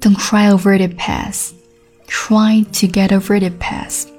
Don't cry over the past. Try to get over the past.